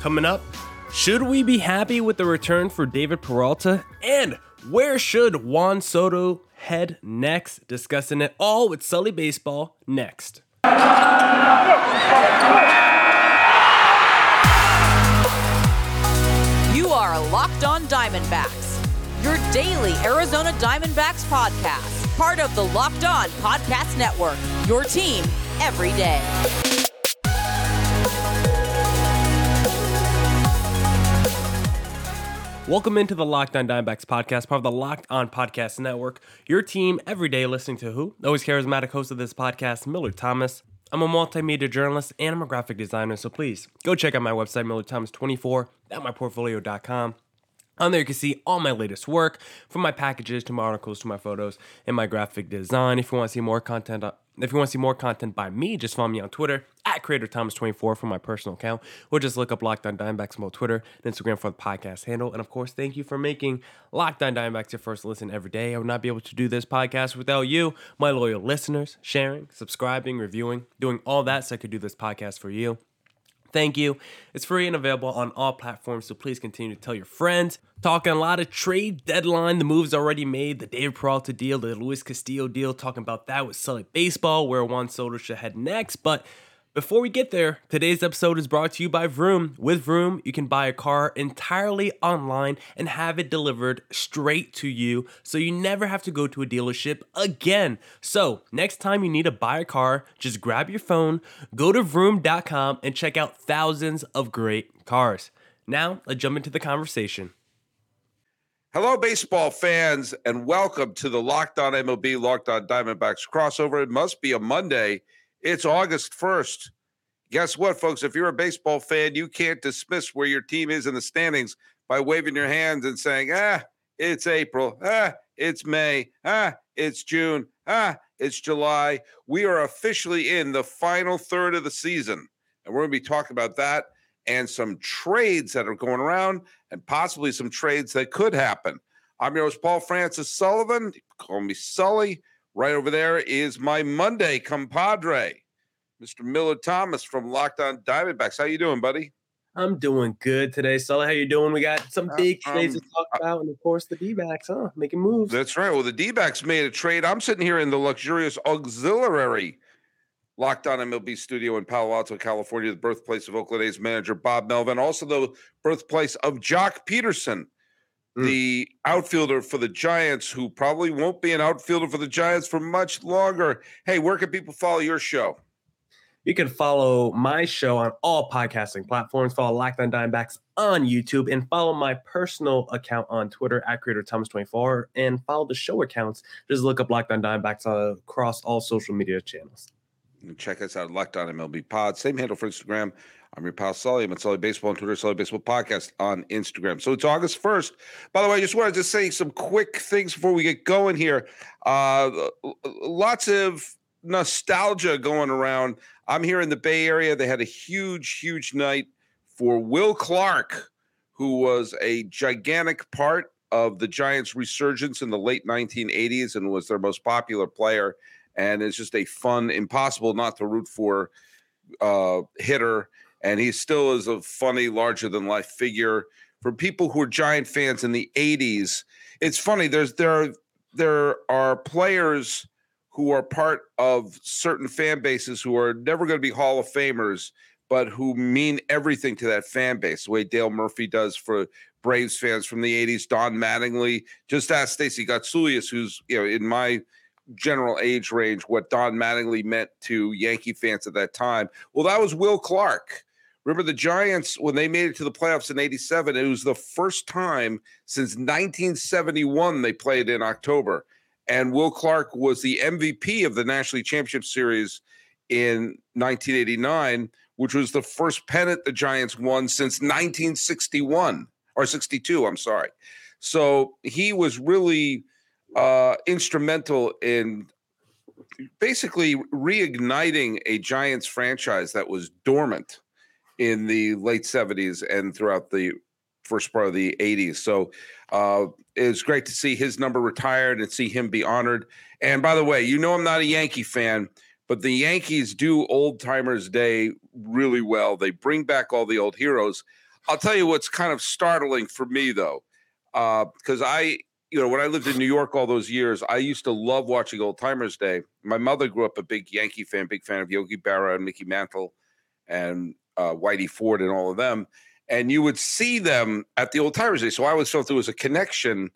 Coming up, should we be happy with the return for David Peralta? And where should Juan Soto head next? Discussing it all with Sully Baseball next. You are Locked On Diamondbacks, your daily Arizona Diamondbacks podcast, part of the Locked On Podcast Network, your team every day. Welcome into the Locked On Diamondbacks podcast, part of the Locked On Podcast Network. Your team every day listening to who? Always charismatic host of this podcast, Millard Thomas. I'm a multimedia journalist and I'm a graphic designer, so please go check out my website, MillardThomas24 at myportfolio.com. On there, you can see all my latest work, from my packages to my articles to my photos and my graphic design. If you want to see more content, uh, if you want to see more content by me, just follow me on Twitter at CreatorThomas24 for my personal account, or just look up Locked On Diamondbacks on both Twitter and Instagram for the podcast handle. And of course, thank you for making Locked On Diamondbacks your first listen every day. I would not be able to do this podcast without you, my loyal listeners, sharing, subscribing, reviewing, doing all that so I could do this podcast for you. Thank you. It's free and available on all platforms, so please continue to tell your friends. Talking a lot of trade deadline, the moves already made, the David Peralta deal, the Luis Castillo deal, talking about that with Sully Baseball, where Juan Soto should head next. But before we get there, today's episode is brought to you by Vroom. With Vroom, you can buy a car entirely online and have it delivered straight to you, so you never have to go to a dealership again. So, next time you need to buy a car, just grab your phone, go to vroom.com, and check out thousands of great cars. Now, let's jump into the conversation. Hello, baseball fans, and welcome to the Locked On MLB, Locked On Diamondbacks crossover. It must be a Monday. It's August 1st. Guess what, folks? If you're a baseball fan, you can't dismiss where your team is in the standings by waving your hands and saying, ah, it's April, ah, it's May, ah, it's June, ah, it's July. We are officially in the final third of the season. And we're going to be talking about that and some trades that are going around and possibly some trades that could happen. I'm your host, Paul Francis Sullivan. Call me Sully. Right over there is my Monday compadre, Mr. Millard Thomas from Locked On Diamondbacks. How you doing, buddy? I'm doing good today, Sully. How you doing? We got some Uh, big trades um, to talk about, and of course the D-backs, huh? Making moves. That's right. Well, the D backs made a trade. I'm sitting here in the luxurious auxiliary Locked On MLB studio in Palo Alto, California, the birthplace of Oakland A's manager Bob Melvin, also the birthplace of Joc Pederson, Mm. the outfielder for the Giants, who probably won't be an outfielder for the Giants for much longer. Hey, where can people follow your show? You can follow my show on all podcasting platforms. Follow Locked On Diamondbacks on YouTube and follow my personal account on Twitter at Creator Thomas24 and follow the show accounts. Just look up Locked On Diamondbacks across all social media channels. Check us out, Locked On MLB Pod. Same handle for Instagram. I'm your pal Sully. I'm at Sully Baseball on Twitter, Sully Baseball Podcast on Instagram. So it's August 1st. By the way, I just wanted to say some quick things before we get going here. Uh, lots of nostalgia going around. I'm here in the Bay Area. They had a huge, huge night for Will Clark, who was a gigantic part of the Giants' resurgence in the late 1980s and was their most popular player and it's just a fun, impossible not to root for uh, hitter. And he still is a funny, larger than life figure for people who are Giant fans in the '80s. It's funny. There's there are, there are players who are part of certain fan bases who are never going to be Hall of Famers, but who mean everything to that fan base. The way Dale Murphy does for Braves fans from the '80s. Don Mattingly. Just ask Stacey Gotsulias, who's you know in my general age range what Don Mattingly meant to Yankee fans at that time. Well, that was Will Clark. Remember the Giants when they made it to the playoffs in 87, it was the first time since 1971 they played in October. And Will Clark was the MVP of the National Championship Series in 1989, which was the first pennant the Giants won since 1961 or 62, I'm sorry. So he was really uh, instrumental in basically reigniting a Giants franchise that was dormant in the late 70s and throughout the first part of the 80s. So uh, it was great to see his number retired and see him be honored. And by the way, you know I'm not a Yankee fan, but the Yankees do old timers day really well. They bring back all the old heroes. I'll tell you what's kind of startling for me though, because uh, I, you know, when I lived in New York all those years, I used to love watching Old Timers Day. My mother grew up a big Yankee fan, big fan of Yogi Berra and Mickey Mantle, and uh, Whitey Ford and all of them. And you would see them at the Old Timers Day. So I always felt there was a connection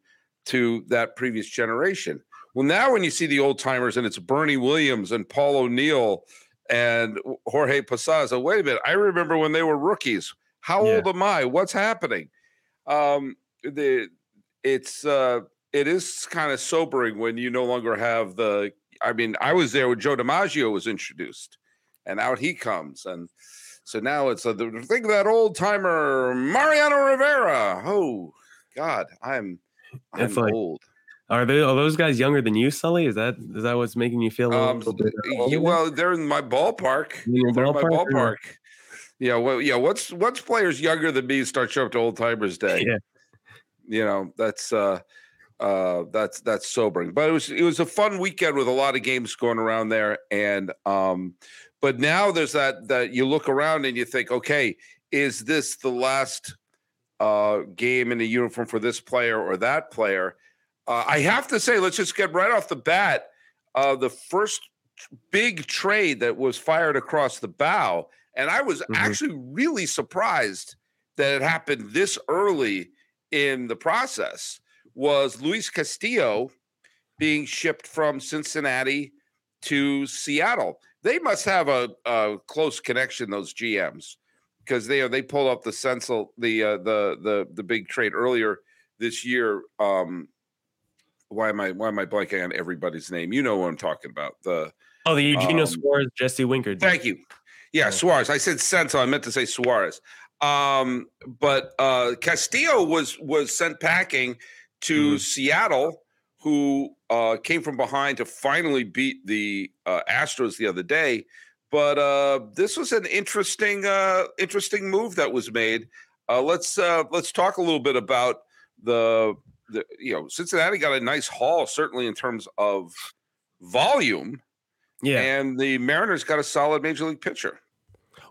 to that previous generation. Well, now when you see the old timers and it's Bernie Williams and Paul O'Neill and Jorge Posada, wait a minute, I remember when they were rookies. How yeah. old am I? What's happening? Um, the it's uh, it is kind of sobering when you no longer have the. I mean, I was there when Joe DiMaggio was introduced, and out he comes, and so now it's a think of that old timer Mariano Rivera. Oh God, I'm I'm it's like, old. Are they are those guys younger than you, Sully? Is that is that what's making you feel a um, little bit? You, well, they're in my ballpark. In they're ballpark, in my ballpark. Yeah, well, yeah. What's what's players younger than me start showing up to Old Timers Day? Yeah, you know that's uh, uh, that's that's sobering. But it was it was a fun weekend with a lot of games going around there, and um, but now there's that that you look around and you think, okay, is this the last uh, game in a uniform for this player or that player. Uh, I have to say, let's just get right off the bat. Uh, the first big trade that was fired across the bow, and I was mm-hmm. actually really surprised that it happened this early in the process, was Luis Castillo being shipped from Cincinnati to Seattle. They must have a, a close connection, those GMs because they they pulled up the Senzel the uh, the the the big trade earlier this year. Um, why am I why am I blanking on everybody's name? You know what I'm talking about. The oh, the Eugenio um, Suarez, Jesse Winker. Thank you. Yeah, Suarez. I said Senzel. I meant to say Suarez. Um, but uh, Castillo was was sent packing to mm-hmm. Seattle, who uh, came from behind to finally beat the uh, Astros the other day. But uh, this was an interesting, uh, interesting move that was made. Uh, let's uh, let's talk a little bit about the, the you know Cincinnati got a nice haul certainly in terms of volume. Yeah, and the Mariners got a solid major league pitcher.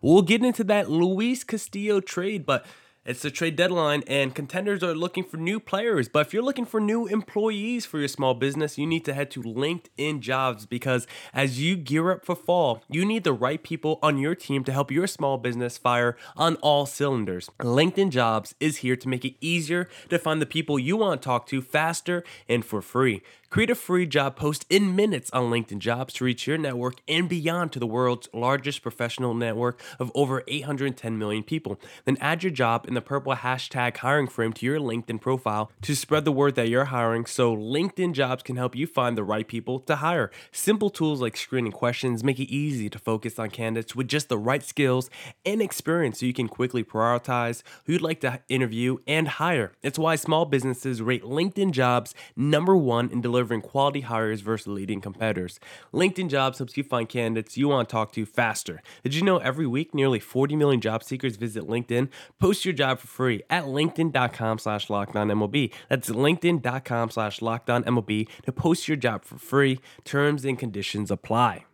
We'll get into that Luis Castillo trade, but it's the trade deadline, and contenders are looking for new players. But if you're looking for new employees for your small business, you need to head to LinkedIn Jobs because as you gear up for fall, you need the right people on your team to help your small business fire on all cylinders. LinkedIn Jobs is here to make it easier to find the people you want to talk to faster and for free. Create a free job post in minutes on LinkedIn Jobs to reach your network and beyond to the world's largest professional network of over 810 million people. Then add your job in the purple hashtag hiring frame to your LinkedIn profile to spread the word that you're hiring so LinkedIn Jobs can help you find the right people to hire. Simple tools like screening questions make it easy to focus on candidates with just the right skills and experience so you can quickly prioritize who you'd like to interview and hire. It's why small businesses rate LinkedIn Jobs number one in delivering delivering quality hires versus leading competitors. LinkedIn Jobs helps you find candidates you want to talk to faster. Did you know every week nearly 40 million job seekers visit LinkedIn? Post your job for free at linkedin.com slash lockedonmlb. That's linkedin.com slash lockedonmlb to post your job for free. Terms and conditions apply.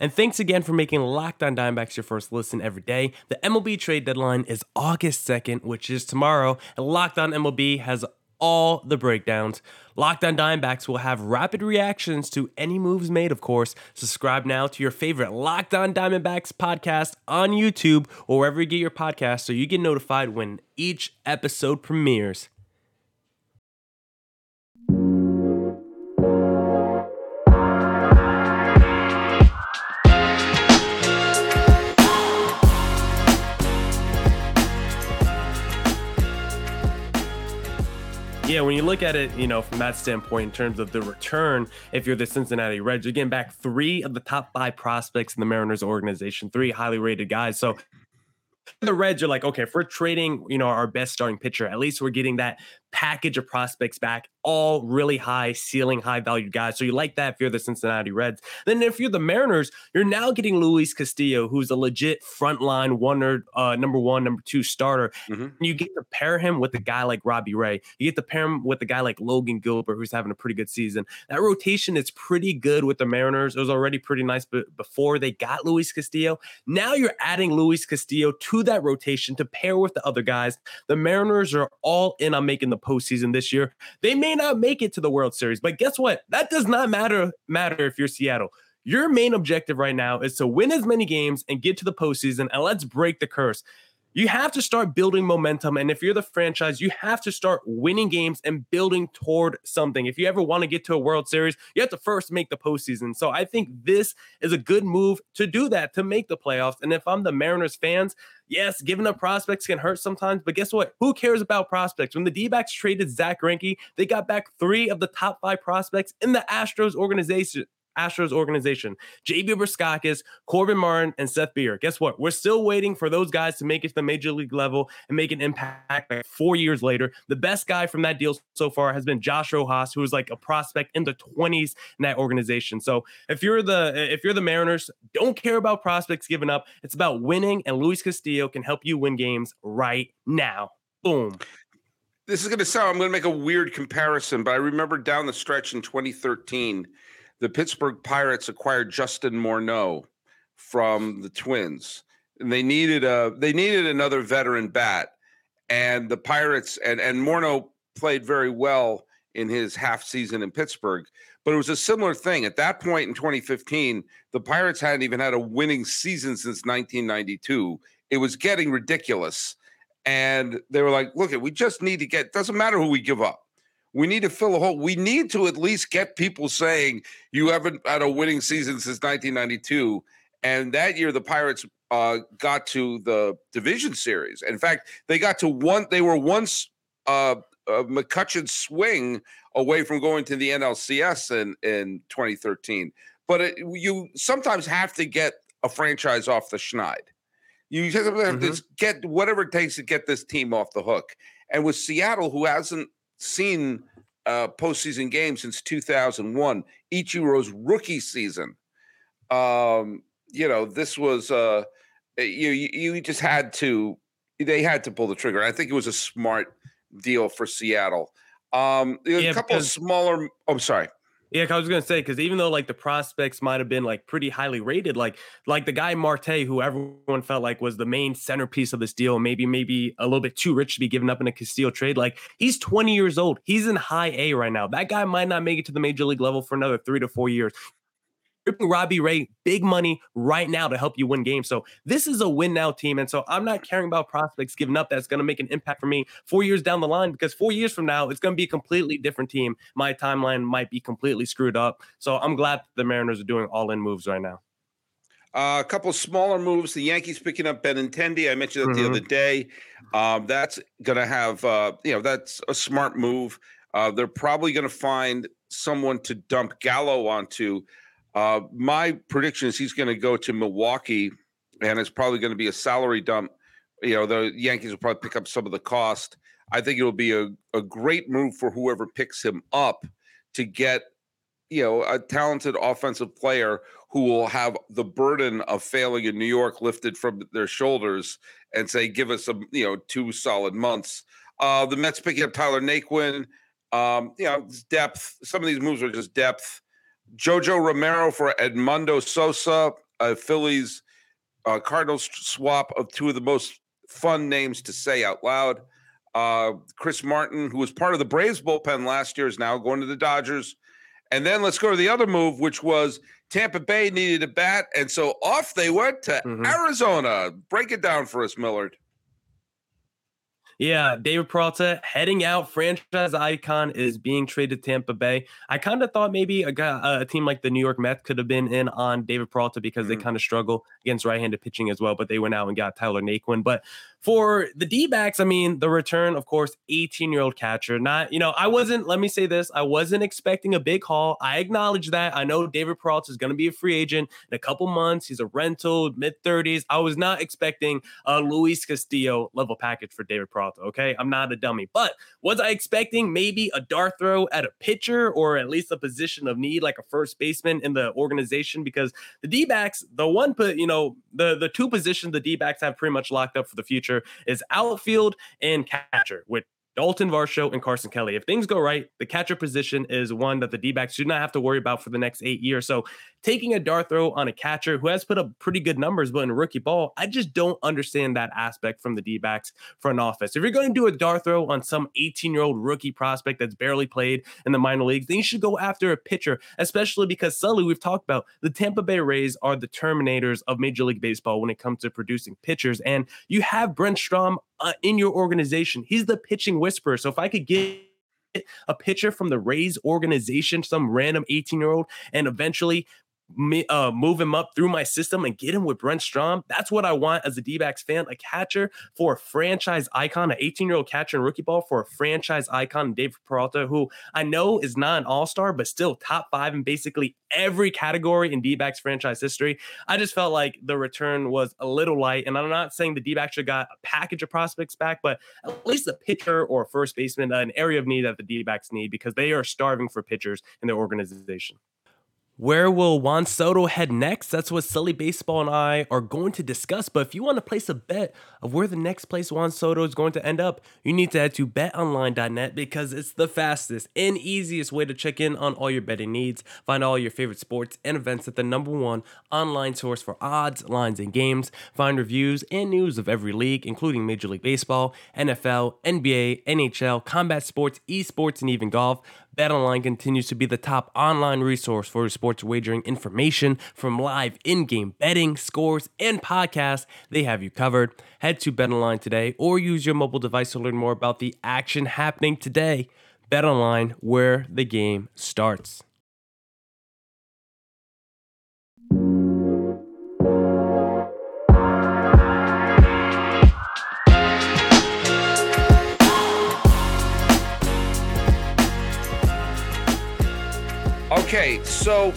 And thanks again for making Locked On Diamondbacks your first listen every day. The MLB trade deadline is August 2nd, which is tomorrow, and Locked On MLB has all the breakdowns. Locked on Diamondbacks will have rapid reactions to any moves made, of course. Subscribe now to your favorite Locked on Diamondbacks podcast on YouTube or wherever you get your podcast so you get notified when each episode premieres. Yeah, when you look at it, you know, from that standpoint, in terms of the return, if you're the Cincinnati Reds, you're getting back three of the top five prospects in the Mariners organization, three highly rated guys. So the Reds are like, okay, if we're trading, you know, our best starting pitcher, at least we're getting that package of prospects back, all really high ceiling, high value guys. So you like that if you're the Cincinnati Reds. Then if you're the Mariners, you're now getting Luis Castillo, who's a legit frontline wonder, uh, number one, number two starter. Mm-hmm. You get to pair him with a guy like Robbie Ray. You get to pair him with a guy like Logan Gilbert, who's having a pretty good season. That rotation is pretty good with the Mariners. It was already pretty nice before they got Luis Castillo. Now you're adding Luis Castillo to that rotation to pair with the other guys. The Mariners are all in on making the postseason this year. They may not make it to the World Series, but guess what? That does not matter matter if you're Seattle. Your main objective right now is to win as many games and get to the postseason, and let's break the curse. You have to start building momentum. And if you're the franchise, you have to start winning games and building toward something. If you ever want to get to a World Series, you have to first make the postseason. So I think this is a good move to do that, to make the playoffs. And if I'm the Mariners fans, yes, giving up prospects can hurt sometimes, but guess what? Who cares about prospects? When the D backs traded Zack Greinke, they got back three of the top five prospects in the Astros organization. Astros organization. JB Bukauskas, Corbin Martin, and Seth Beer. Guess what? We're still waiting for those guys to make it to the major league level and make an impact like four years later. The best guy from that deal so far has been Josh Rojas, who is like a prospect in the 20s in that organization. So if you're the if you're the Mariners, don't care about prospects giving up. It's about winning, and Luis Castillo can help you win games right now. Boom this is going to sound i'm going to make a weird comparison but i remember down the stretch in 2013 the Pittsburgh Pirates acquired Justin Morneau from the Twins, and they needed a they needed another veteran bat, and the Pirates and and Morneau played very well in his half season in Pittsburgh. But it was a similar thing. At that point in 2015, the Pirates hadn't even had a winning season since 1992. It was getting ridiculous. And they were like, look, we just need to get, doesn't matter who we give up. We need to fill a hole. We need to at least get people saying you haven't had a winning season since 1992. And that year, the Pirates uh, got to the division series. In fact, they got to one. They were once uh, a McCutchen swing away from going to the NLCS in in 2013. But it, you sometimes have to get a franchise off the schneid. You just have mm-hmm. to get whatever it takes to get this team off the hook. And with Seattle, who hasn't seen uh, postseason games since 2001, Ichiro's rookie season. Um, you know, this was uh, eh, you you just had to they had to pull the trigger. I think it was a smart deal for Seattle. Um, a yeah, couple of smaller. Oh, I'm sorry. Yeah, I was gonna say because even though like the prospects might have been like pretty highly rated, like like the guy Marte, who everyone felt like was the main centerpiece of this deal, maybe maybe a little bit too rich to be given up in a Castillo trade. Like he's 20 years old, he's in high A right now. That guy might not make it to the major league level for another three to four years ripping Robbie Ray big money right now to help you win games. So this is a win now team. And so I'm not caring about prospects giving up. That's going to make an impact for me four years down the line because four years from now, it's going to be a completely different team. My timeline might be completely screwed up. So I'm glad the Mariners are doing all in moves right now. Uh, a couple smaller moves. The Yankees picking up Benintendi. I mentioned that mm-hmm. the other day. Um, that's going to have, uh, you know, that's a smart move. Uh, they're probably going to find someone to dump Gallo onto. Uh, my prediction is he's going to go to Milwaukee, and it's probably going to be a salary dump. You know, the Yankees will probably pick up some of the cost. I think it'll be a, a great move for whoever picks him up to get, you know, a talented offensive player who will have the burden of failing in New York lifted from their shoulders and say, give us some, you know, two solid months. Uh, the Mets picking up Tyler Naquin. Um, you know, depth. Some of these moves are just depth. Jojo Romero for Edmundo Sosa, a Phillies uh, Cardinals swap of two of the most fun names to say out loud. Uh, Chris Martin, who was part of the Braves bullpen last year, is now going to the Dodgers. And then let's go to the other move, which was Tampa Bay needed a bat. And so off they went to mm-hmm. Arizona. Break it down for us, Millard. Yeah, David Peralta heading out. Franchise icon is being traded to Tampa Bay. I kind of thought maybe a, guy, a team like the New York Mets could have been in on David Peralta because mm-hmm. they kind of struggle against right-handed pitching as well. But they went out and got Tyler Naquin. But For the D backs, I mean, the return, of course, 18 year old catcher. Not, you know, I wasn't, let me say this, I wasn't expecting a big haul. I acknowledge that. I know David Peralta is going to be a free agent in a couple months. He's a rental, mid 30s. I was not expecting a Luis Castillo level package for David Peralta. Okay. I'm not a dummy. But was I expecting maybe a dart throw at a pitcher or at least a position of need like a first baseman in the organization? Because the D backs, the one put, you know, the, the two positions the D backs have pretty much locked up for the future is outfield and catcher, with Dalton Varsho and Carson Kelly. If things go right, the catcher position is one that the D backs do not have to worry about for the next eight years. So taking a dart throw on a catcher who has put up pretty good numbers, but in rookie ball, I just don't understand that aspect from the D backs front office. If you're going to do a dart throw on some 18 year old rookie prospect that's barely played in the minor leagues, then you should go after a pitcher, especially because Sully, we've talked about the Tampa Bay Rays are the terminators of Major League Baseball when it comes to producing pitchers. And you have Brent Strom uh, in your organization. He's the pitching whisperer. So if I could get a pitcher from the Rays organization, some random 18 year old, and eventually me, uh, move him up through my system and get him with Brent Strom. That's what I want as a D backs fan. A catcher for a franchise icon, an 18 year old catcher in rookie ball for a franchise icon, David Peralta, who I know is not an all star, but still top five in basically every category in D backs franchise history. I just felt like the return was a little light. And I'm not saying the D backs should got a package of prospects back, but at least a pitcher or a first baseman, an area of need that the D backs need because they are starving for pitchers in their organization. Where will Juan Soto head next? That's what Sully Baseball and I are going to discuss. But if you want to place a bet of where the next place Juan Soto is going to end up, you need to head to betonline.net because it's the fastest and easiest way to check in on all your betting needs. Find all your favorite sports and events at the number one online source for odds, lines, and games. Find reviews and news of every league, including Major League Baseball, NFL, NBA, NHL, combat sports, esports, and even golf. BetOnline continues to be the top online resource for sports wagering information from live in-game betting, scores, and podcasts. They have you covered. Head to BetOnline today or use your mobile device to learn more about the action happening today. BetOnline, where the game starts. Okay, so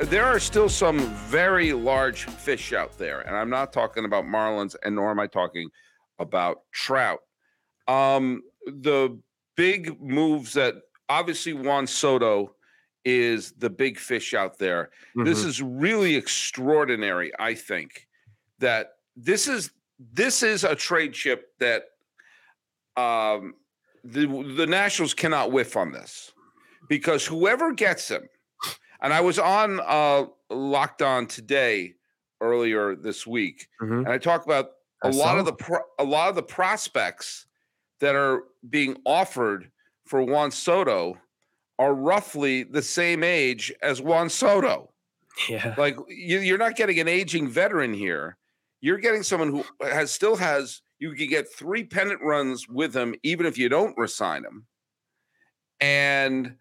there are still some very large fish out there, and I'm not talking about marlins, and nor am I talking about trout. Um, the big moves that obviously Juan Soto is the big fish out there. Mm-hmm. This is really extraordinary. I think that this is this is a trade chip that um, the the Nationals cannot whiff on this because whoever gets him, and I was on uh, Locked On today earlier this week, mm-hmm. and I talk about a I lot of the pro- a lot of the prospects that are being offered for Juan Soto are roughly the same age as Juan Soto. Yeah, like you, are not getting an aging veteran here. You're getting someone who has still has. You could get three pennant runs with him, even if you don't resign him. And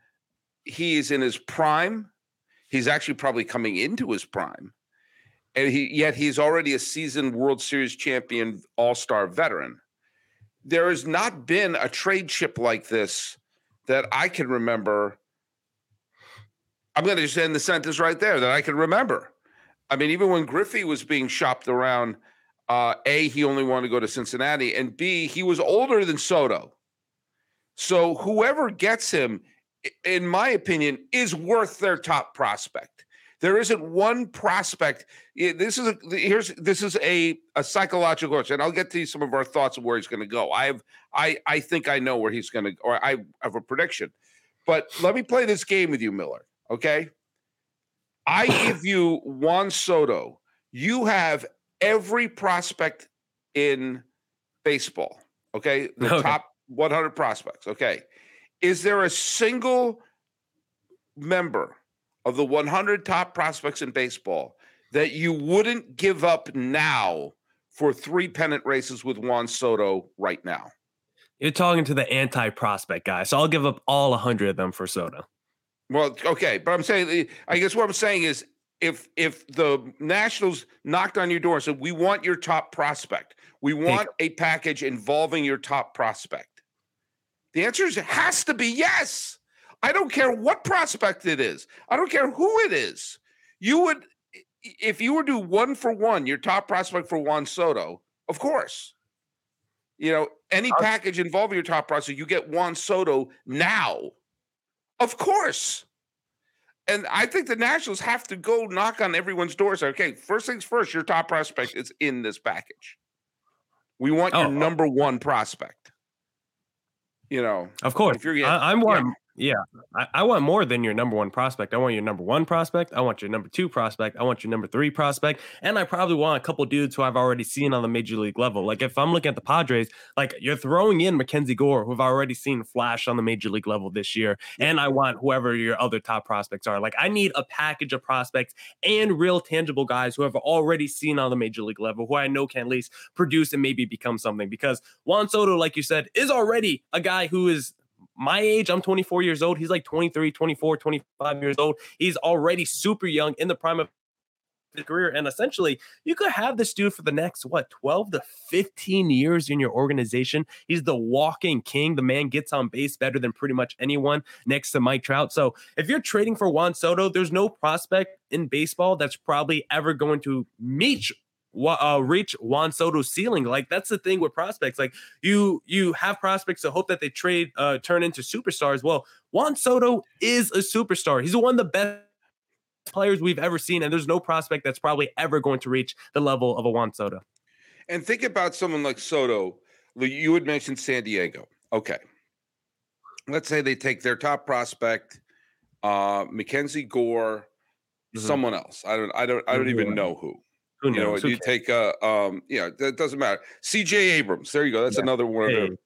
he is in his prime. He's actually probably coming into his prime. And he yet he's already a seasoned World Series champion, all-star veteran. There has not been a trade chip like this that I can remember. I'm going to just end the sentence right there that I can remember. I mean, even when Griffey was being shopped around, uh, A, he only wanted to go to Cincinnati, and B, he was older than Soto. So whoever gets him in my opinion, is worth their top prospect. There isn't one prospect. This is a here's this is a a psychological and I'll get to some of our thoughts of where he's going to go. I have I I think I know where he's going to or I have a prediction. But let me play this game with you, Miller. Okay. I give you Juan Soto. You have every prospect in baseball. Okay. The okay. top 100 prospects. Okay. Is there a single member of the 100 top prospects in baseball that you wouldn't give up now for three pennant races with Juan Soto right now? You're talking to the anti prospect guy. So I'll give up all 100 of them for Soto. Well, okay. But I'm saying, I guess what I'm saying is if if the Nationals knocked on your door and said, "We want your top prospect. We want a package involving your top prospect," the answer is it has to be yes. I don't care what prospect it is. I don't care who it is. You would, if you were to do one for one, your top prospect for Juan Soto, of course. You know, any package involving your top prospect, you get Juan Soto now. Of course. And I think the Nationals have to go knock on everyone's door. Say, okay, first things first, your top prospect is in this package. We want oh, your oh. number one prospect. You know, of course. If you're getting, I, am one. Yeah, I, I, want more than your number one prospect. I want your number one prospect. I want your number two prospect. I want your number three prospect. And I probably want a couple dudes who I've already seen on the major league level. Like if I'm looking at the Padres, like you're throwing in Mackenzie Gore, who I've already seen flash on the major league level this year. And I want whoever your other top prospects are. Like I need a package of prospects and real tangible guys who have already seen on the major league level, who I know can at least produce and maybe become something. Because Juan Soto, like you said, is already a guy who is my age, I'm 24 years old. He's like 23, 24, 25 years old. He's already super young in the prime of his career. And essentially, you could have this dude for the next, what, 12 to 15 years in your organization. He's the walking king. The man gets on base better than pretty much anyone next to Mike Trout. So if you're trading for Juan Soto, there's no prospect in baseball that's probably ever going to meet uh, reach Juan Soto's ceiling. Like that's the thing with prospects. Like you you have prospects to hope that they trade uh, turn into superstars. Well, Juan Soto is a superstar. He's one of the best players we've ever seen, and there's no prospect that's probably ever going to reach the level of a Juan Soto. And think about someone like Soto. You would mention San Diego. Okay. Let's say they take their top prospect, uh, Mackenzie Gore, mm-hmm. someone else. I don't I don't I don't even know who. Who you know, you take a um, yeah, that doesn't matter. CJ Abrams. There you go. That's yeah. another one hey. of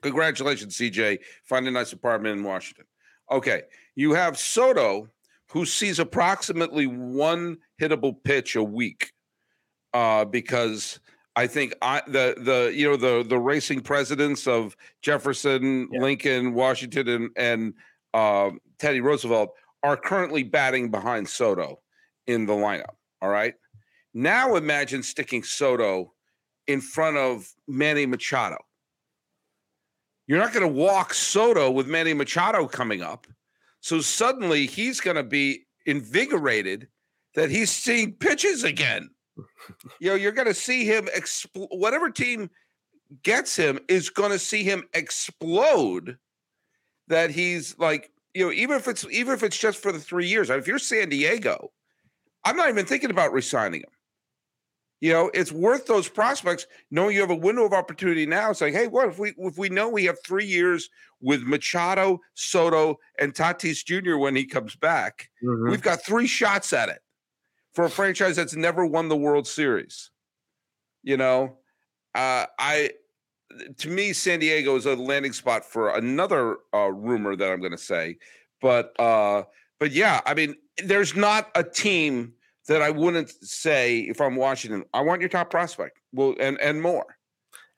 congratulations, CJ. Find a nice apartment in Washington. Okay. You have Soto, who sees approximately one hittable pitch a week. Uh, because I think I the the you know the the racing presidents of Jefferson, yeah. Lincoln, Washington, and and uh, Teddy Roosevelt are currently batting behind Soto in the lineup. All right. Now imagine sticking Soto in front of Manny Machado. You're not going to walk Soto with Manny Machado coming up. So suddenly he's going to be invigorated that he's seeing pitches again. you know, you're going to see him explode. Whatever team gets him is going to see him explode. That he's like, you know, even if it's even if it's just for the three years. If you're San Diego, I'm not even thinking about resigning him. You know, it's worth those prospects knowing you have a window of opportunity now. It's like, hey, what if we if we know we have three years with Machado, Soto, and Tatis Jr. when he comes back, mm-hmm. we've got three shots at it for a franchise that's never won the World Series. You know, uh, I to me, San Diego is a landing spot for another uh, rumor that I'm going to say, but uh, but yeah, I mean, there's not a team that I wouldn't say if I'm Washington. I want your top prospect. Well, and and more.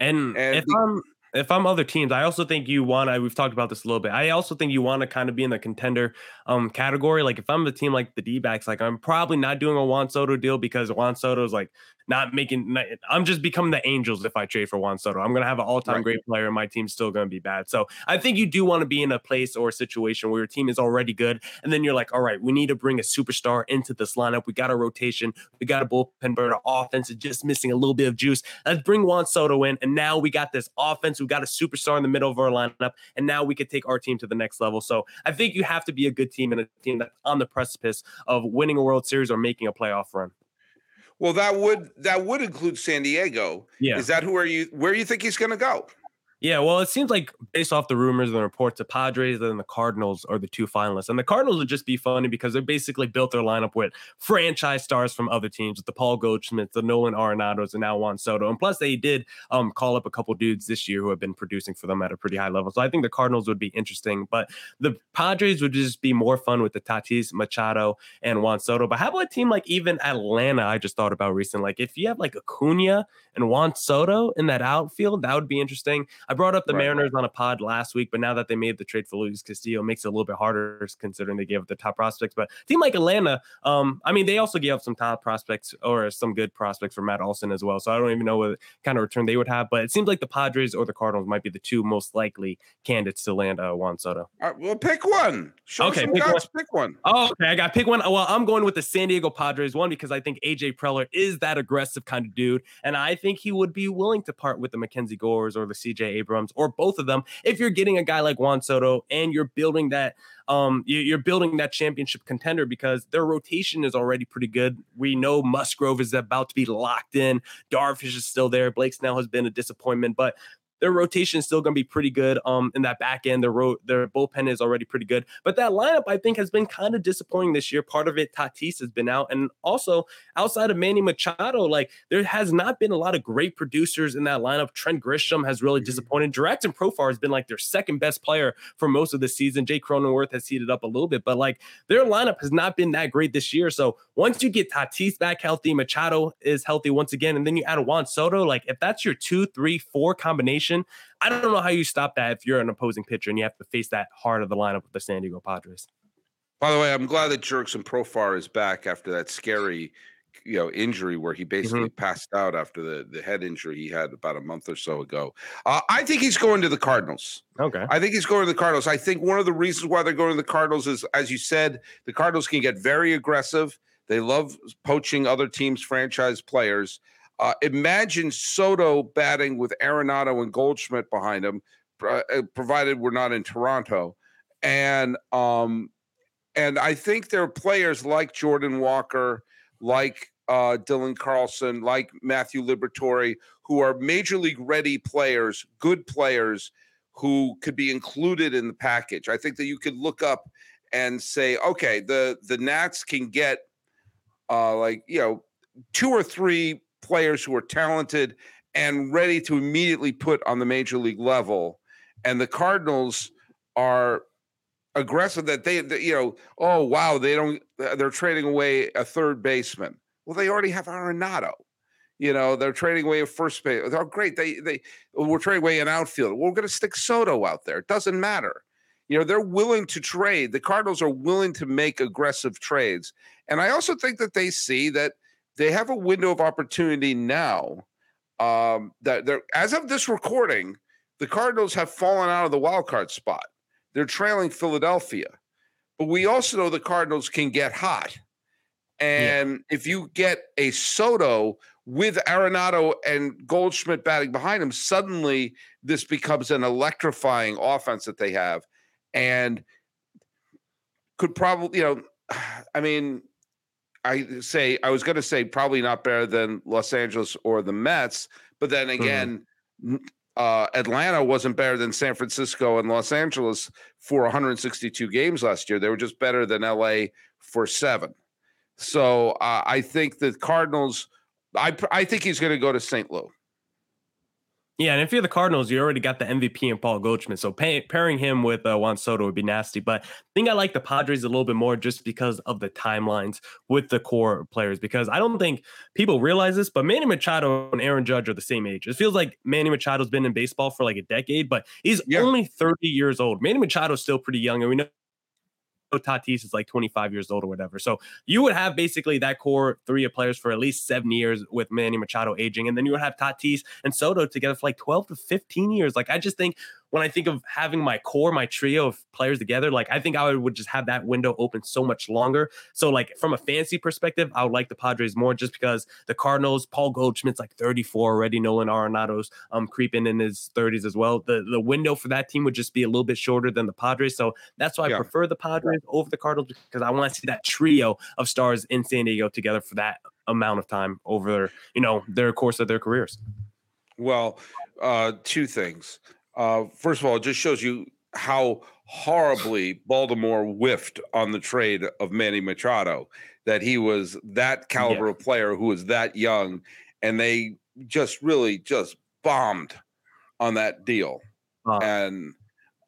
And, and if the, I'm if I'm other teams, I also think you want I We've talked about this a little bit. I also think you want to kind of be in the contender um category. Like if I'm a team like the D backs, like I'm probably not doing a Juan Soto deal because Juan Soto is like not making. I'm just becoming the Angels if I trade for Juan Soto. I'm gonna have an all time right. great player, and my team's still gonna be bad. So I think you do want to be in a place or a situation where your team is already good, and then you're like, all right, we need to bring a superstar into this lineup. We got a rotation, we got a bullpen, but our offense is just missing a little bit of juice. Let's bring Juan Soto in, and now we got this offense. We got a superstar in the middle of our lineup, and now we could take our team to the next level. So I think you have to be a good team and a team that's on the precipice of winning a World Series or making a playoff run. Well, that would that would include San Diego. Yeah. Is that who are you where you think he's going to go? Yeah, well, it seems like based off the rumors and the reports, the Padres and the Cardinals are the two finalists. And the Cardinals would just be funny because they basically built their lineup with franchise stars from other teams, with the Paul Goldschmidt, the Nolan Arenados, and now Juan Soto. And plus, they did um, call up a couple dudes this year who have been producing for them at a pretty high level. So I think the Cardinals would be interesting, but the Padres would just be more fun with the Tatis, Machado, and Juan Soto. But how about a team like even Atlanta? I just thought about recently. Like if you have like Acuna and Juan Soto in that outfield, that would be interesting. I brought up the Right. Mariners on a pod last week, but now that they made the trade for Luis Castillo, it makes it a little bit harder considering they gave up the top prospects. But a team like Atlanta, um, I mean, they also gave up some top prospects or some good prospects for Matt Olson as well. So I don't even know what kind of return they would have. But it seems like the Padres or the Cardinals might be the two most likely candidates to land uh, Juan Soto. All right, well, pick one. Show Okay, some pick guts. Pick one. Oh, okay. I got pick one. Well, I'm going with the San Diego Padres one because I think AJ Preller is that aggressive kind of dude. And I think he would be willing to part with the Mackenzie Gores or the CJ Abrams or both of them if you're getting a guy like Juan Soto and you're building that um you- you're building that championship contender because their rotation is already pretty good. We know Musgrove is about to be locked in. Darvish is still there. Blake Snell has been a disappointment, but their rotation is still going to be pretty good. Um, in that back end, their ro- their bullpen is already pretty good. But that lineup, I think, has been kind of disappointing this year. Part of it, Tatis has been out, and also outside of Manny Machado, like there has not been a lot of great producers in that lineup. Trent Grisham has really disappointed. Jurickson Profar has been like their second best player for most of the season. Jake Cronenworth has heated up a little bit, but like their lineup has not been that great this year. So once you get Tatis back healthy, Machado is healthy once again, and then you add Juan Soto, like if that's your two, three, four combination, I don't know how you stop that if you're an opposing pitcher and you have to face that heart of the lineup with the San Diego Padres. By the way, I'm glad that Jurickson Profar is back after that scary, you know, injury where he basically passed out after the the head injury he had about a month or so ago. Uh, I think he's going to the Cardinals. Okay. I think he's going to the Cardinals. I think one of the reasons why they're going to the Cardinals is, as you said, the Cardinals can get very aggressive. They love poaching other teams' franchise players. Uh, imagine Soto batting with Arenado and Goldschmidt behind him, uh, provided we're not in Toronto. And um, and I think there are players like Jordan Walker, like uh, Dylan Carlson, like Matthew Liberatore, who are major league ready players, good players who could be included in the package. I think that you could look up and say, okay, the the Nats can get uh, like you know two or three players who are talented and ready to immediately put on the major league level, and the Cardinals are aggressive that they, you know oh wow they don't they're trading away a third baseman. Well they already have Arenado. You know they're trading away a first base oh great they they we're trading away an outfielder we're going to stick Soto out there. It doesn't matter. You know they're willing to trade. The Cardinals are willing to make aggressive trades. And I also think that they see that they have a window of opportunity now um that they're as of this recording the Cardinals have fallen out of the wild card spot they're trailing Philadelphia. But we also know the Cardinals can get hot. And if you get a Soto with Arenado and Goldschmidt batting behind him, suddenly this becomes an electrifying offense that they have. And could probably, you know, I mean, I say I was going to say probably not better than Los Angeles or the Mets, but then again, n- uh, Atlanta wasn't better than San Francisco and Los Angeles for 162 games last year. They were just better than LA for seven. So uh, I think the Cardinals. I I think he's going to go to St. Louis. Yeah, and if you're the Cardinals, you already got the MVP in Paul Goldschmidt. So pay, pairing him with uh, Juan Soto would be nasty. But I think I like the Padres a little bit more just because of the timelines with the core players. Because I don't think people realize this, but Manny Machado and Aaron Judge are the same age. It feels like Manny Machado's been in baseball for like a decade, but he's Yeah. only 30 years old. Manny Machado's still pretty young, and we know. Tatis is like 25 years old or whatever. So you would have basically that core three of players for at least seven years with Manny Machado aging. And then you would have Tatis and Soto together for like 12 to 15 years. Like I just think when I think of having my core, my trio of players together, like I think I would, just have that window open so much longer. So like from a fancy perspective, I would like the Padres more just because the Cardinals, Paul Goldschmidt's like 34 already. Nolan Arenado's um creeping in his 30s as well. The the window for that team would just be a little bit shorter than the Padres. So that's why I prefer the Padres over the Cardinals because I want to see that trio of stars in San Diego together for that amount of time over you know their course of their careers. Well, uh, two things. Uh, first of all, it just shows you how horribly Baltimore whiffed on the trade of Manny Machado. That he was that caliber of player who was that young, and they just really just bombed on that deal. Uh, and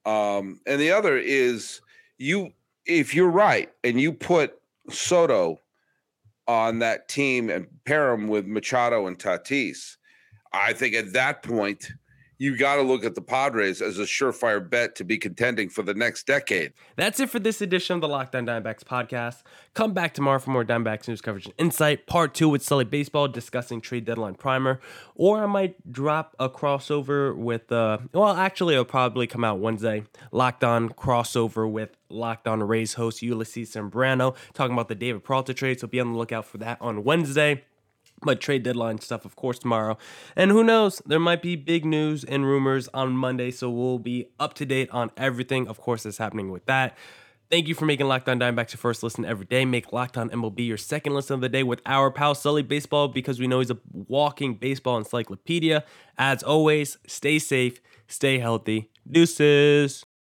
um and the other is you if you're right and you put Soto on that team and pair him with Machado and Tatis, I think at that point you got to look at the Padres as a surefire bet to be contending for the next decade. That's it for this edition of the Locked On Diamondbacks podcast. Come back tomorrow for more Diamondbacks news coverage and insight. Part two with Sully Baseball discussing trade deadline primer. Or I might drop a crossover with, uh, well, actually, it'll probably come out Wednesday. Locked On crossover with Locked On Rays host Ulysses Sembrano talking about the David Peralta trade. So be on the lookout for that on Wednesday. But trade deadline stuff, of course, tomorrow. And who knows, there might be big news and rumors on Monday. So we'll be up to date on everything, of course, that's happening with that. Thank you for making Locked On Diamondbacks your first listen every day. Make Locked On MLB your second listen of the day with our pal Sully Baseball because we know he's a walking baseball encyclopedia. As always, stay safe, stay healthy. Deuces.